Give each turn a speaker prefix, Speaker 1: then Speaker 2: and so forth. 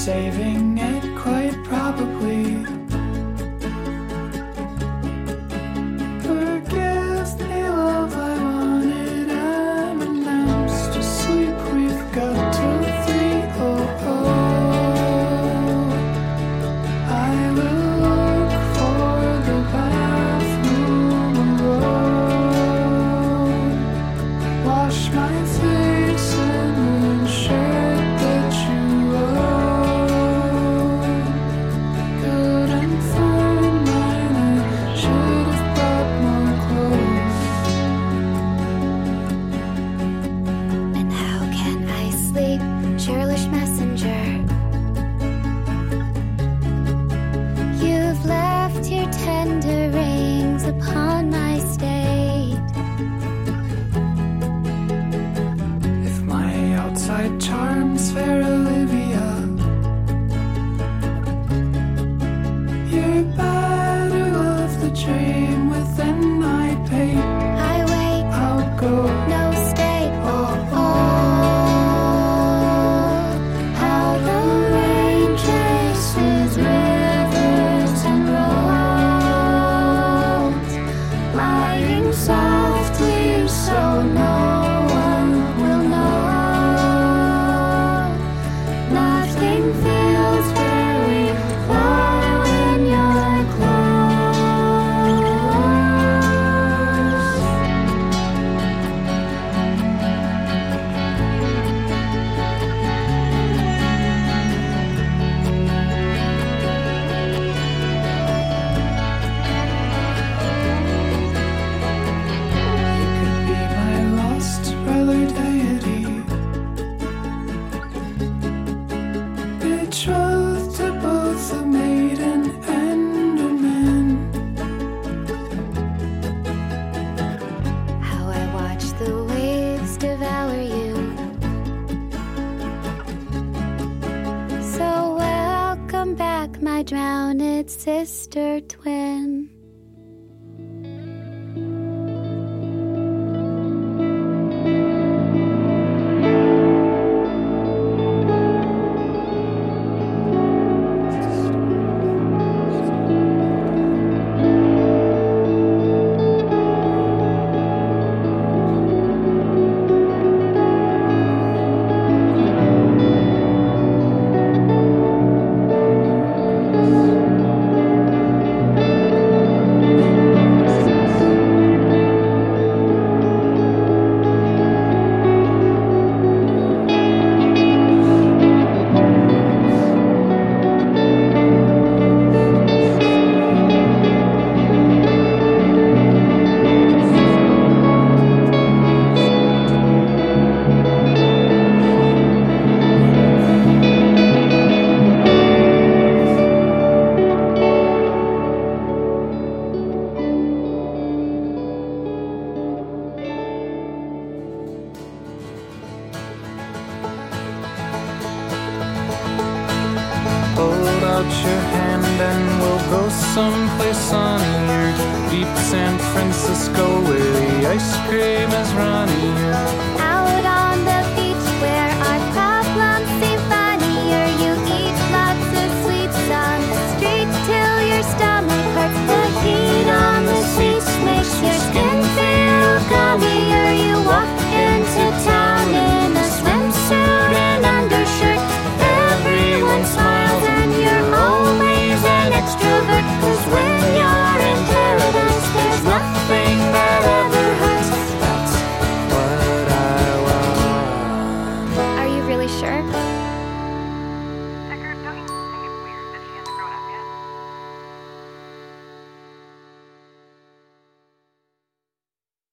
Speaker 1: saving thy charms, fair Olivia. You're better off the tree. drowned sister twin.
Speaker 2: out your hand and we'll go someplace sunnier. Deep San Francisco where the ice cream is
Speaker 1: running.